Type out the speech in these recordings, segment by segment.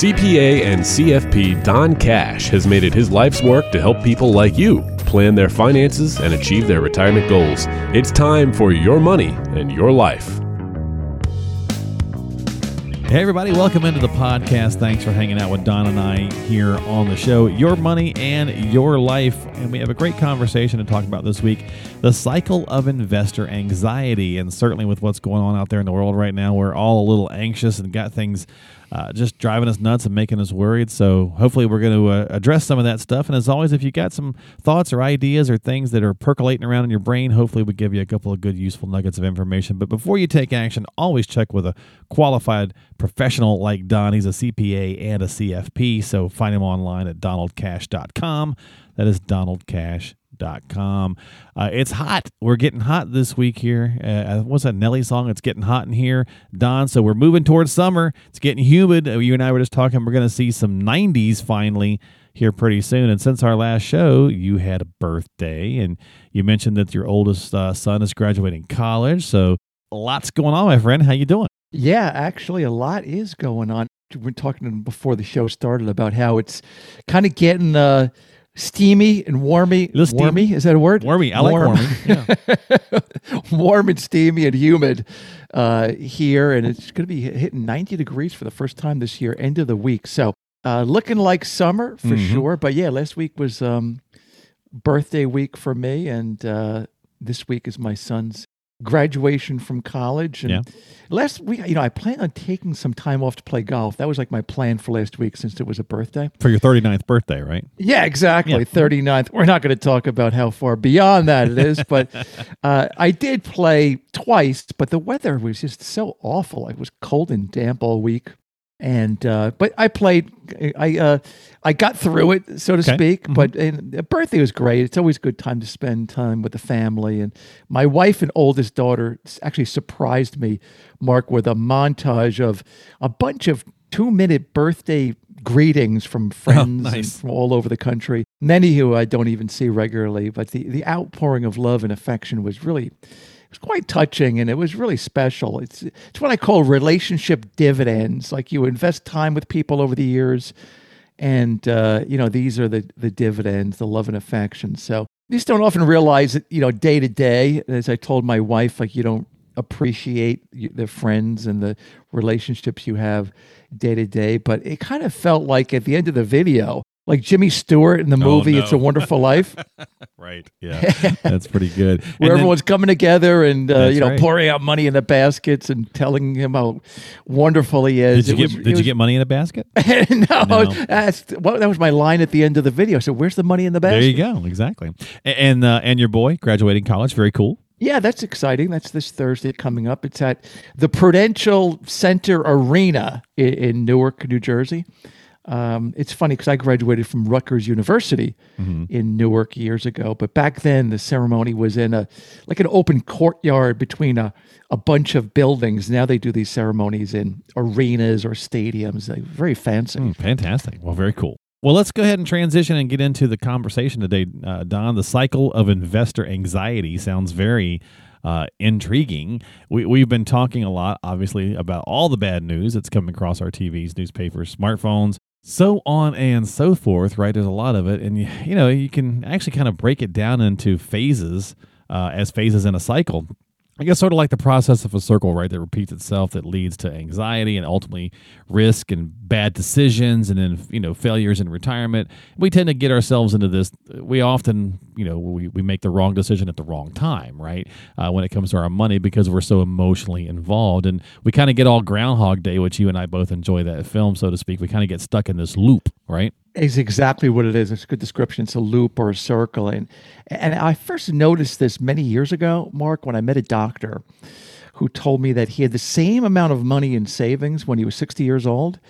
CPA and CFP Don Cash has made it his life's work to help people like you plan their finances and achieve their retirement goals. It's time for your money and your life. Hey, everybody, welcome into the podcast. Thanks for hanging out with Don and I here on the show, Your Money and Your Life. And we have a great conversation to talk about this week the cycle of investor anxiety. And certainly with what's going on out there in the world right now, we're all a little anxious and got things uh, just driving us nuts and making us worried. So hopefully we're going to uh, address some of that stuff. And as always, if you got some thoughts or ideas or things that are percolating around in your brain, hopefully we give you a couple of good, useful nuggets of information. But before you take action, always check with a qualified professional like Don. He's a CPA and a CFP. So find him online at donaldcash.com. That is Donald Cash com. Uh, it's hot. We're getting hot this week here. Uh, what's that Nelly song? It's getting hot in here, Don. So we're moving towards summer. It's getting humid. Uh, you and I were just talking. We're going to see some 90s finally here pretty soon. And since our last show, you had a birthday, and you mentioned that your oldest uh, son is graduating college. So lots going on, my friend. How you doing? Yeah, actually, a lot is going on. We're talking before the show started about how it's kind of getting. Uh, steamy and warmy. Warmy is that a word? Warmy. I Warm. like warmy. Yeah. Warm and steamy and humid uh, here, and it's going to be hitting 90 degrees for the first time this year. End of the week, so uh, looking like summer for mm-hmm. sure. But yeah, last week was um, birthday week for me, and uh, this week is my son's graduation from college. And yeah. last week, you know, I plan on taking some time off to play golf. That was like my plan for last week since it was a birthday. For your 39th birthday, right? Yeah, exactly. Yeah. 39th. We're not going to talk about how far beyond that it is, but uh, I did play twice, but the weather was just so awful. It was cold and damp all week and uh, but I played. I uh, I got through it, so to okay. speak. Mm-hmm. But and birthday was great. It's always a good time to spend time with the family. And my wife and oldest daughter actually surprised me, Mark, with a montage of a bunch of two minute birthday greetings from oh, friends oh, nice. from all over the country. Many who I don't even see regularly, but the the outpouring of love and affection was really was quite touching and it was really special. It's it's what I call relationship dividends. Like you invest time with people over the years, and uh, you know these are the the dividends, the love and affection. So you just don't often realize it, you know, day to day. As I told my wife, like you don't appreciate the friends and the relationships you have day to day. But it kind of felt like at the end of the video, like Jimmy Stewart in the oh, movie oh, no. It's a Wonderful Life. right. Yeah. That's pretty good. Where and everyone's then, coming together and uh, you know right. pouring out money in the baskets and telling him how wonderful he is. Did you get Did was, you get money in a basket? no, no. Well, that was my line at the end of the video. So where's the money in the basket? There you go. Exactly. And uh, and your boy graduating college. Very cool. Yeah, that's exciting. That's this Thursday coming up. It's at the Prudential Center Arena in, in Newark, New Jersey. Um, it's funny because I graduated from Rutgers University mm-hmm. in Newark years ago, but back then the ceremony was in a like an open courtyard between a, a bunch of buildings. Now they do these ceremonies in arenas or stadiums. They're very fancy. Mm, fantastic. Well, very cool. Well, let's go ahead and transition and get into the conversation today, uh, Don. The cycle of investor anxiety sounds very uh, intriguing. We, we've been talking a lot, obviously, about all the bad news that's coming across our TVs, newspapers, smartphones, so on and so forth, right? There's a lot of it. And, you, you know, you can actually kind of break it down into phases uh, as phases in a cycle. I guess sort of like the process of a circle, right? That repeats itself, that leads to anxiety and ultimately risk and bad decisions, and then you know failures in retirement. We tend to get ourselves into this. We often, you know, we, we make the wrong decision at the wrong time, right? Uh, when it comes to our money, because we're so emotionally involved, and we kind of get all Groundhog Day, which you and I both enjoy that film, so to speak. We kind of get stuck in this loop, right? Is exactly what it is. It's a good description. It's a loop or a circle. And and I first noticed this many years ago, Mark, when I met a doctor who told me that he had the same amount of money in savings when he was 60 years old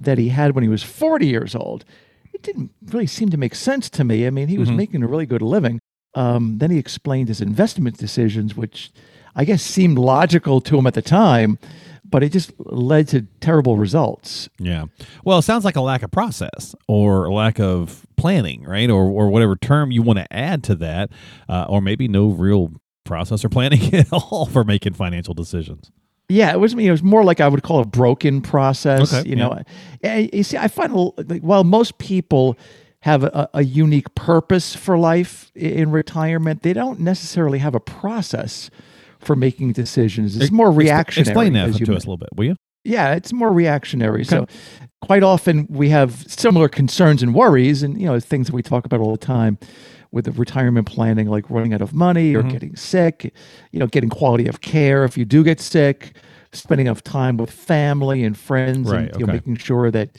that he had when he was 40 years old. It didn't really seem to make sense to me. I mean, he was mm-hmm. making a really good living. Um, then he explained his investment decisions, which I guess seemed logical to him at the time but it just led to terrible results. Yeah. Well, it sounds like a lack of process or a lack of planning, right? Or, or whatever term you want to add to that, uh, or maybe no real process or planning at all for making financial decisions. Yeah, it was me. It was more like I would call a broken process. Okay, you know, And you see, I find like, while most people have a, a unique purpose for life in retirement, they don't necessarily have a process for making decisions. It's more reactionary. Explain that to you us a little bit, will you? Yeah, it's more reactionary. So quite often we have similar concerns and worries and you know things that we talk about all the time with the retirement planning like running out of money Mm-hmm. or getting sick, you know, getting quality of care if you do get sick, spending enough time with family and friends Right, and you know, making sure that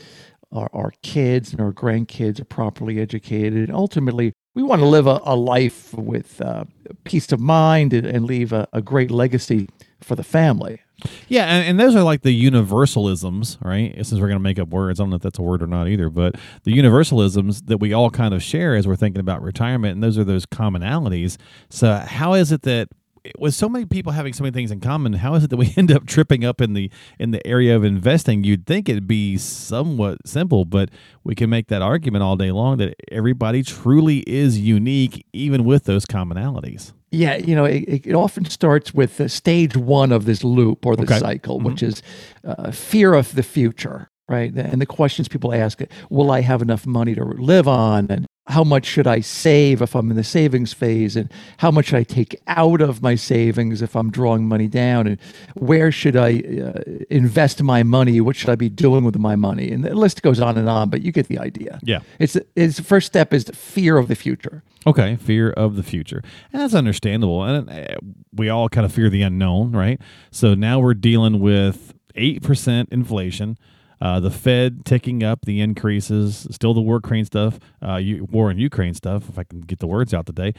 our, our kids and our grandkids are properly educated and ultimately we want to live a, a life with uh, peace of mind and, and leave a, a great legacy for the family. Yeah, and, and those are like the universalisms, right? Since we're going to make up words, I don't know if that's a word or not either, but the universalisms that we all kind of share as we're thinking about retirement, and those are those commonalities. So, how is it that with so many people having so many things in common, how is it that we end up tripping up in the in the area of investing? You'd think it'd be somewhat simple, but we can make that argument all day long that everybody truly is unique, even with those commonalities. Yeah, you know, it, it often starts with uh, stage one of this loop or the Okay. cycle, which is uh, fear of the future, right? And the questions people ask: Will I have enough money to live on? And how much should I save if I'm in the savings phase? And how much should I take out of my savings if I'm drawing money down? And where should I uh, invest my money? What should I be doing with my money? And the list goes on and on, but you get the idea. Yeah. It's, it's the first step is the fear of the future. Okay, fear of the future. And that's understandable. And uh, we all kind of fear the unknown, right? So now we're dealing with 8% inflation. Uh, the Fed ticking up the increases, still the war Ukraine stuff, uh, war in Ukraine stuff, if I can get the words out today.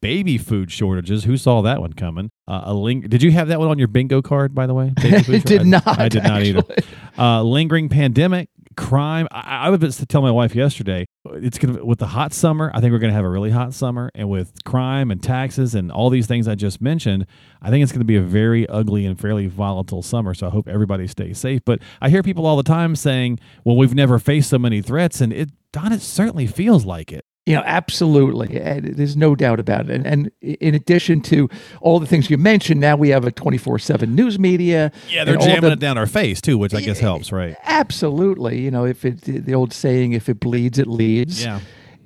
Baby food shortages. Who saw that one coming? Uh, a ling- Did you have that one on your bingo card, by the way? It did not, I, I did not either. actually. Uh, lingering pandemic, crime. I, I was to tell my wife yesterday. It's gonna with the hot summer. I think we're gonna have a really hot summer, and with crime and taxes and all these things I just mentioned, I think it's gonna be a very ugly and fairly volatile summer. So I hope everybody stays safe. But I hear people all the time saying, "Well, we've never faced so many threats," and it, Don, it certainly feels like it. You know, absolutely. There's no doubt about it. And, and in addition to all the things you mentioned, now we have a 24 7 news media. Yeah, they're jamming the- it down our face too, which I guess helps, right? Absolutely. You know, if it, the old saying, if it bleeds, it leads. Yeah.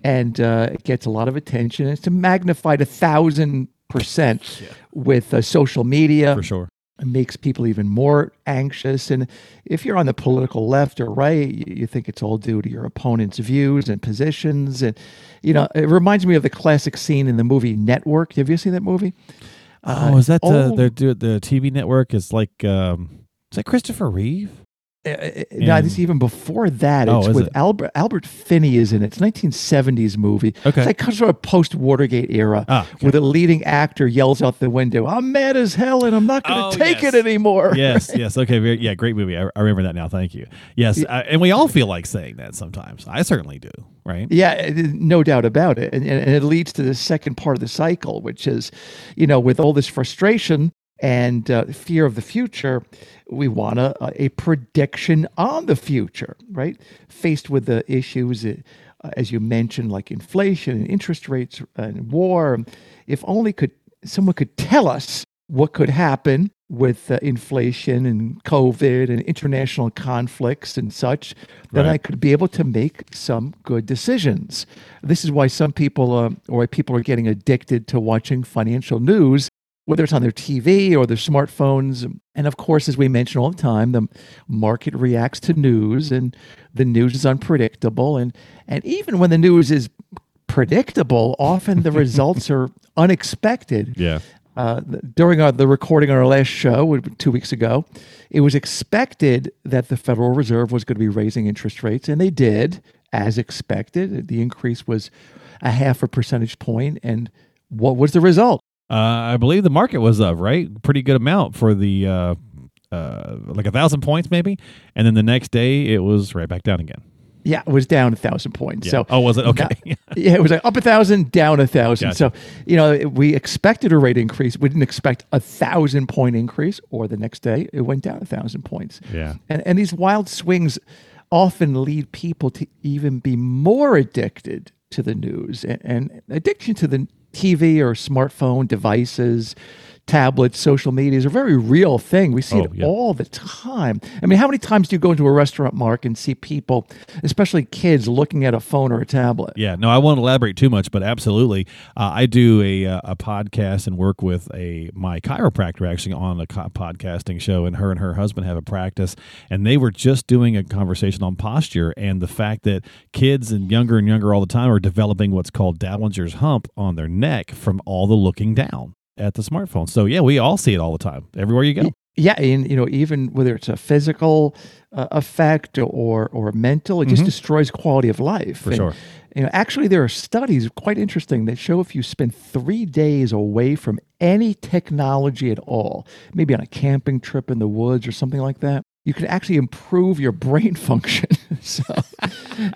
And uh, it gets a lot of attention. It's magnified a thousand percent with uh, social media. For sure. It makes people even more anxious. And if you're on the political left or right, you, think it's all due to your opponent's views and positions. And, you know, it reminds me of the classic scene in the movie Network. Have you seen that movie? Oh, is that the all- the the TV network? Is like um, is that Christopher Reeve? Uh, uh, no, And- even before that. Oh, It's with it? Albert Albert Finney is in it. It's 1970s movie. Okay. It's like sort of a post Watergate era, Ah, okay. where the leading actor yells out the window, "I'm mad as hell, and I'm not going to Oh, take yes. it anymore." yes, yes. Okay, very, yeah, great movie. I, I remember that now. Thank you. Yes, uh, and we all feel like saying that sometimes. I certainly do. Right? Yeah, no doubt about it. And and it leads to the second part of the cycle, which is, you know, with all this frustration and uh, fear of the future, we want a, a prediction on the future, right? Faced with the issues, uh, as you mentioned, like inflation and interest rates and war, if only could someone could tell us what could happen with uh, inflation and COVID and international conflicts and such, then Right. I could be able to make some good decisions. This is why some people, uh, or why people are getting addicted to watching financial news, whether it's on their TV or their smartphones. And of course, as we mention all the time, the market reacts to news, and the news is unpredictable. And and even when the news is predictable, often the results are unexpected Yeah. uh, during our, the recording on our last show two weeks ago, it was expected that the Federal Reserve was going to be raising interest rates, and they did, as expected. The increase was a half a percentage point, and what was the result? Uh, I believe the market was up, right? Pretty good amount for the uh, uh, like a thousand points, maybe. And then the next day, it was right back down again. Yeah, it was down a thousand points. Yeah. So oh, was it okay? yeah, it was like up a thousand, down a thousand. Gotcha. So, you know, we expected a rate increase. We didn't expect a thousand point increase, or the next day it went down a thousand points. Yeah. And, and these wild swings often lead people to even be more addicted to the news. And, and addiction to the TV or smartphone devices tablets, social media is a very real thing. We see Oh, it yeah. all the time. I mean, how many times do you go into a restaurant, Mark, and see people, especially kids, looking at a phone or a tablet? Yeah, no, I won't elaborate too much, but absolutely, uh, I do a uh, a podcast and work with a my chiropractor actually on a co- podcasting show, and her and her husband have a practice, and they were just doing a conversation on posture and the fact that kids and younger and younger all the time are developing what's called dowager's hump on their neck from all the looking down at the smartphone. So yeah, we all see it all the time, everywhere you go. Yeah, and you know, even whether it's a physical uh, effect or or mental, it just destroys quality of life. Mm-hmm. For And, sure. You know, actually, there are studies quite interesting that show if you spend three days away from any technology at all, maybe on a camping trip in the woods or something like that, you can actually improve your brain function. so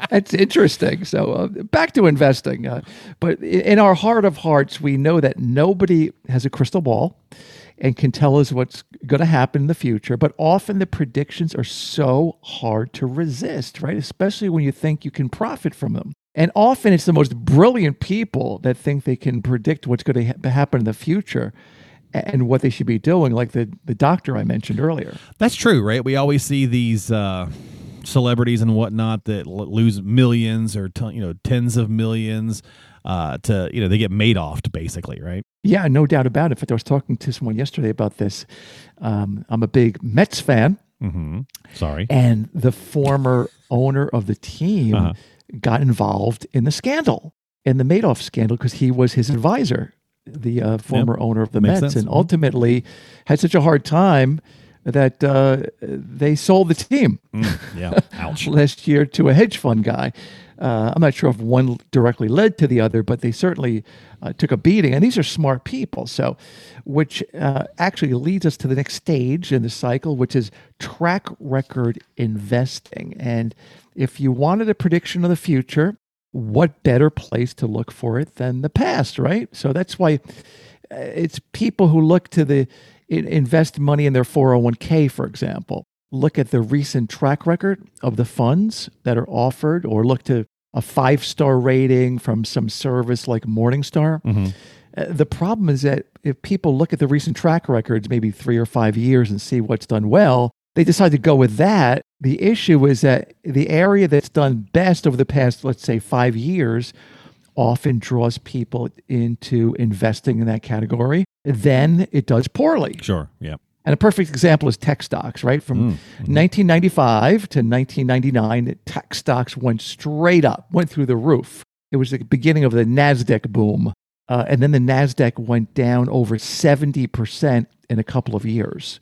that's interesting. So uh, back to investing. Uh, but in our heart of hearts, we know that nobody has a crystal ball and can tell us what's going to happen in the future. But often the predictions are so hard to resist, right? Especially when you think you can profit from them. And often it's the most brilliant people that think they can predict what's going to ha- happen in the future and what they should be doing, like the, the doctor I mentioned earlier. That's true, right? We always see these uh, celebrities and whatnot that l- lose millions or t- you know tens of millions uh, to you know they get made off basically, right? Yeah, no doubt about it. In fact, I was talking to someone yesterday about this. Um, I'm a big Mets fan, Mm-hmm. Sorry. and the former owner of the team Uh-huh. got involved in the scandal, in the Madoff scandal, because he was his advisor, the uh, former owner of the Makes Mets, sense. and ultimately had such a hard time that uh, they sold the team Mm, yeah. Last year to a hedge fund guy. Uh, I'm not sure if one directly led to the other, but they certainly uh, took a beating. And these are smart people. So, which uh, actually leads us to the next stage in the cycle, which is track record investing. And if you wanted a prediction of the future, what better place to look for it than the past, right? So that's why uh, it's people who look to the invest money in their 401k, for example. Look at the recent track record of the funds that are offered, or look to a five star rating from some service like Morningstar. Mhm. Uh, the problem is that if people look at the recent track records, maybe three or five years, and see what's done well, they decide to go with that. The issue is that the area that's done best over the past, let's say, five years, often draws people into investing in that category. Then it does poorly. Sure. Yeah. And a perfect example is tech stocks, right? From 1995 to 1999, tech stocks went straight up, went through the roof. It was the beginning of the NASDAQ boom. Uh, and then the NASDAQ went down over 70% in a couple of years.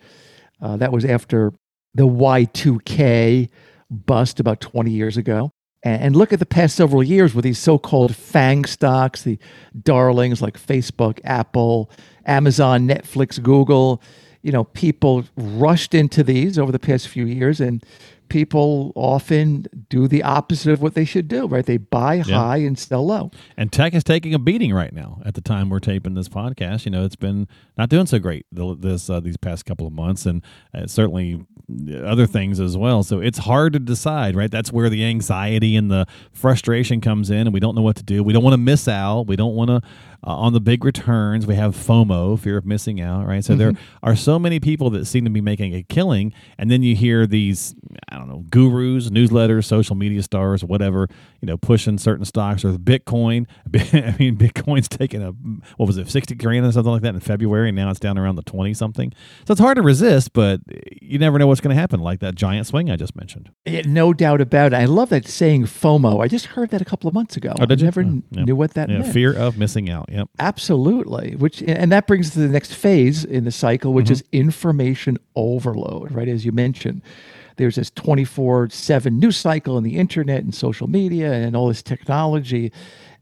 Uh, that was after the Y2K bust about 20 years ago. And, look at the past several years with these so called FANG stocks, the darlings like Facebook, Apple, Amazon, Netflix, Google. You know, people rushed into these over the past few years, and people often do the opposite of what they should do, right? They buy high and sell low. And tech is taking a beating right now. At the time we're taping this podcast, you know, it's been not doing so great this uh, these past couple of months, and uh, certainly other things as well. So it's hard to decide, right? That's where the anxiety and the frustration comes in, and we don't know what to do. We don't want to miss out. We don't want to uh, on the big returns. We have FOMO, fear of missing out, right? So there are so many people that seem to be making a killing, and then you hear these, I don't know, gurus, newsletters, social media stars, whatever, you know, pushing certain stocks or Bitcoin. I mean, Bitcoin's taking a what was it, sixty grand or something like that in February, and now it's down around the twenty something. So it's hard to resist, but you never know what's going to happen, like that giant swing I just mentioned. Yeah, no doubt about it. I love that saying FOMO. I just heard that a couple of months ago. Oh, did I you? never Oh, yeah. knew what that Yeah, meant. fear of missing out. Yep. Absolutely. Which and that brings us to the next phase in the cycle, which mm-hmm. is information overload, right? As you mentioned, there's this 24/7 news cycle in the internet and social media and all this technology.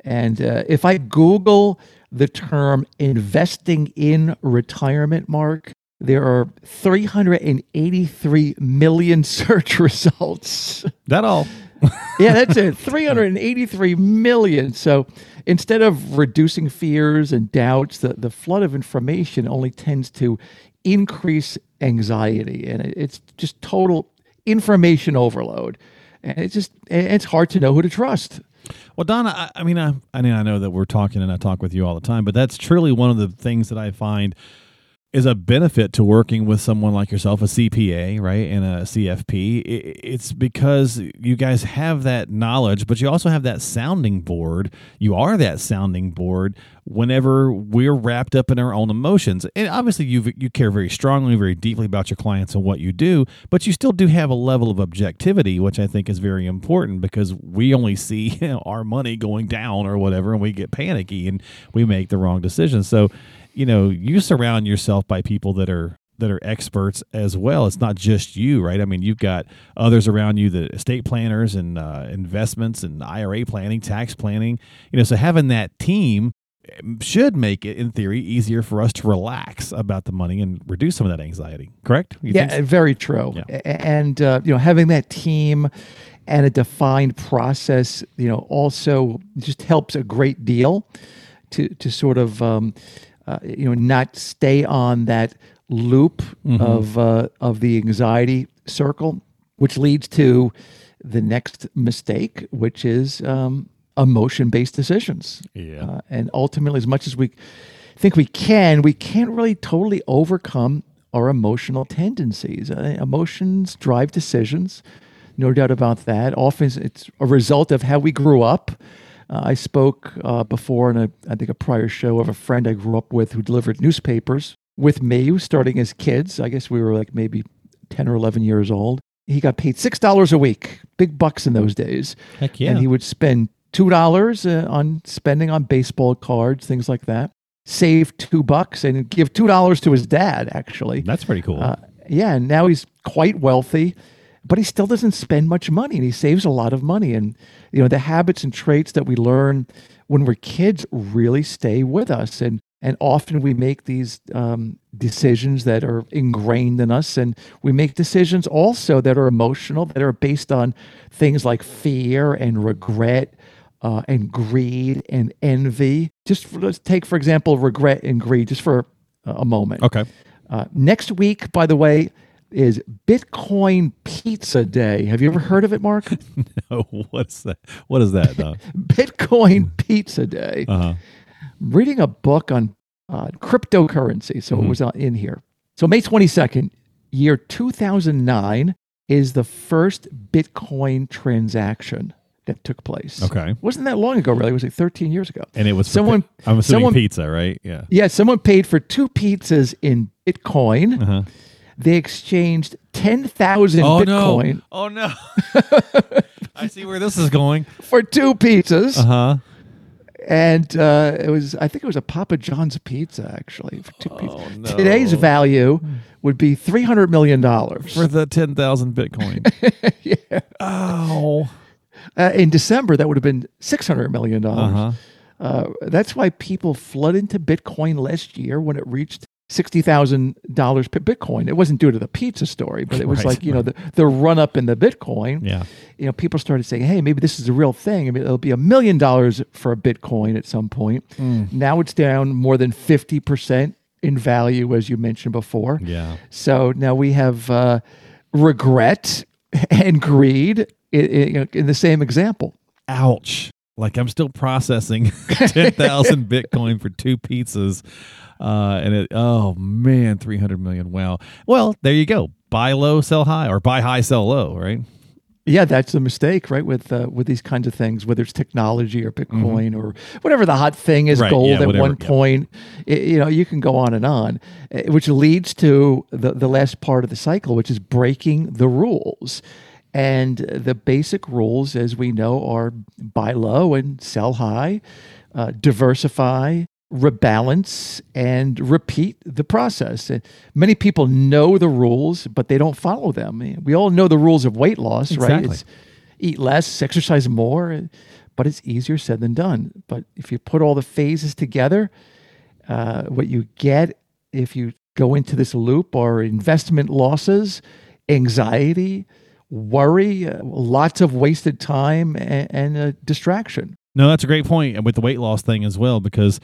And uh, if I Google the term investing in retirement, Mark, there are 383 million search results. That all. yeah, that's it. 383 million. So instead of reducing fears and doubts, the, the flood of information only tends to increase anxiety. And it, it's just total information overload. And it's just it's hard to know who to trust. Well, Donna, I, I mean, I, I mean, I know that we're talking and I talk with you all the time, but that's truly one of the things that I find is a benefit to working with someone like yourself, a CPA, right, and a CFP. It's because you guys have that knowledge, but you also have that sounding board. You are that sounding board whenever we're wrapped up in our own emotions. And obviously, you you care very strongly, very deeply about your clients and what you do, but you still do have a level of objectivity, which I think is very important because we only see you know, our money going down or whatever, and we get panicky and we make the wrong decisions. So you know you surround yourself by people that are that are experts as well. It's not just you, right? I mean, you've got others around you, the estate planners and uh, investments and IRA planning, tax planning. You know, so having that team should make it, in theory, easier for us to relax about the money and reduce some of that anxiety. Correct? You yeah, so? very true. Yeah. And uh, you know, having that team and a defined process, you know, also just helps a great deal to to sort of. Um, uh, you know, not stay on that loop mm-hmm. of uh, of the anxiety circle, which leads to the next mistake, which is um, emotion based decisions. Yeah, uh, and ultimately, as much as we think we can, we can't really totally overcome our emotional tendencies. Uh, emotions drive decisions, no doubt about that. Often, it's a result of how we grew up uh, I spoke uh, before in a, I think a prior show of a friend I grew up with who delivered newspapers with me, starting as kids. I guess we were like maybe 10 or 11 years old. He got paid $6 a week, big bucks in those days. Heck yeah. And he would spend $2 uh, on spending on baseball cards, things like that. Save two bucks and give $2 to his dad, actually. That's pretty cool. Uh, yeah. And now he's quite wealthy but he still doesn't spend much money and he saves a lot of money and you know the habits and traits that we learn when we're kids really stay with us and and often we make these um, decisions that are ingrained in us and we make decisions also that are emotional that are based on things like fear and regret uh, and greed and envy just for, let's take for example regret and greed just for a moment okay uh, next week by the way is Bitcoin Pizza Day. Have you ever heard of it, Mark? no. What's that? What is that? Bitcoin Pizza Day. Uh-huh. reading a book on uh, cryptocurrency, so mm-hmm. it was in here. So May twenty second, year two thousand nine, is the first Bitcoin transaction that took place. Okay. Wasn't that long ago, really? It was like 13 years ago. And it was someone. I'm assuming someone, pizza, right? Yeah. Yeah. Someone paid for two pizzas in Bitcoin. Uh-huh they exchanged 10,000 oh, Bitcoin. No. Oh, no. I see where this is going. For two pizzas. Uh huh. And uh, it was, I think it was a Papa John's pizza, actually. For two oh, pizzas. No. Today's value would be $300 million. For the 10,000 Bitcoin. yeah. Oh. Uh, in December, that would have been $600 million. Uh-huh. Uh, that's why people flooded into Bitcoin last year when it reached sixty thousand dollars per Bitcoin. It wasn't due to the pizza story, but it was right, like you right. know the, the run up in the Bitcoin. Yeah, you know people started saying, "Hey, maybe this is a real thing. I mean, it'll be a million dollars for a Bitcoin at some point." Mm. Now it's down more than fifty percent in value, as you mentioned before. Yeah. So now we have uh, regret and greed in, in, the same example. Ouch. Like I'm still processing 10,000 Bitcoin for two pizzas. Uh, and it, oh man, 300 million. Wow. Well, there you go. Buy low, sell high, or buy high, sell low, right? Yeah, that's a mistake, right? With uh, with these kinds of things, whether it's technology or Bitcoin mm-hmm. or whatever the hot thing is, right, gold yeah, at whatever, one point. Yeah. It, you know, you can go on and on, eh, which leads to the the last part of the cycle, which is breaking the rules. And the basic rules, as we know, are buy low and sell high, uh, diversify, rebalance and repeat the process. And many people know the rules, but they don't follow them. We all know the rules of weight loss, exactly. right? It's eat less, exercise more, but it's easier said than done. But if you put all the phases together, uh, what you get if you go into this loop are investment losses, anxiety, worry, uh, lots of wasted time, and, and distraction. No, that's a great point with the weight loss thing as well, because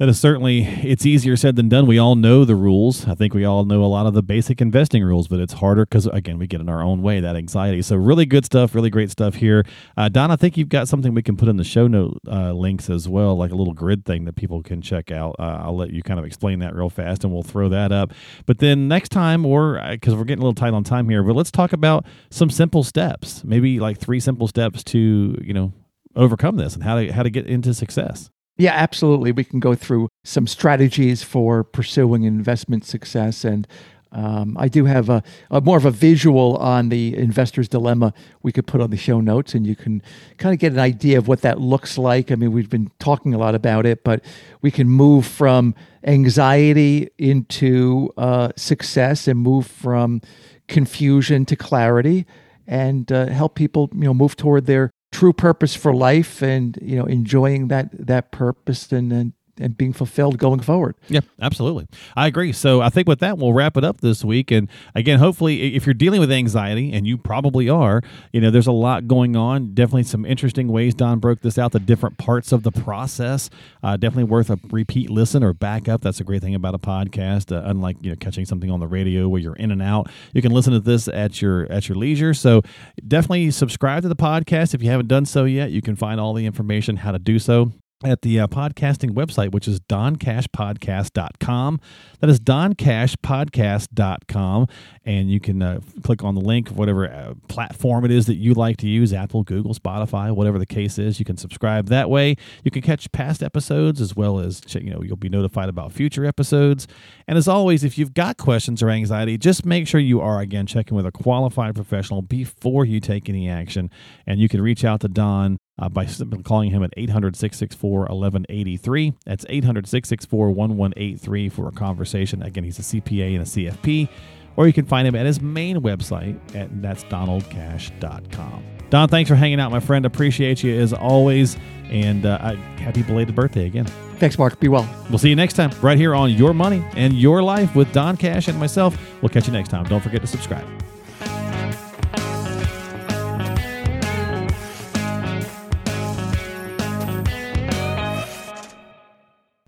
That is certainly it's easier said than done. We all know the rules. I think we all know a lot of the basic investing rules, but it's harder because again we get in our own way that anxiety. So really good stuff, really great stuff here. Uh, Don, I think you've got something we can put in the show note uh, links as well, like a little grid thing that people can check out. Uh, I'll let you kind of explain that real fast, and we'll throw that up. But then next time, or because uh, we're getting a little tight on time here, but let's talk about some simple steps, maybe like three simple steps to you know overcome this and how to how to get into success. Yeah, absolutely. We can go through some strategies for pursuing investment success. And um, I do have a, a, more of a visual on the investor's dilemma we could put on the show notes, and you can kind of get an idea of what that looks like. I mean, we've been talking a lot about it, but we can move from anxiety into uh, success and move from confusion to clarity and uh, help people you know move toward their true purpose for life and you know enjoying that that purpose and, and and being fulfilled going forward. Yeah, absolutely. I agree. So I think with that, we'll wrap it up this week. And again, hopefully, if you're dealing with anxiety, and you probably are, you know, there's a lot going on. Definitely some interesting ways Don broke this out, the different parts of the process. Uh, definitely worth a repeat listen or backup. That's a great thing about a podcast. Uh, unlike you know catching something on the radio where you're in and out, you can listen to this at your at your leisure. So definitely subscribe to the podcast if you haven't done so yet. You can find all the information how to do so at the uh, podcasting website, which is doncashpodcast.com. That is doncashpodcast.com. And you can uh, click on the link, whatever uh, platform it is that you like to use Apple, Google, Spotify, whatever the case is. You can subscribe that way. You can catch past episodes as well as, you know, you'll be notified about future episodes. And as always, if you've got questions or anxiety, just make sure you are, again, checking with a qualified professional before you take any action. And you can reach out to Don uh, by simply calling him at 800 664 1183. That's 800 664 1183 for a conversation. Again, he's a CPA and a CFP. Or you can find him at his main website, at that's donaldcash.com. Don, thanks for hanging out, my friend. Appreciate you as always. And uh, happy belated birthday again. Thanks, Mark. Be well. We'll see you next time, right here on Your Money and Your Life with Don Cash and myself. We'll catch you next time. Don't forget to subscribe.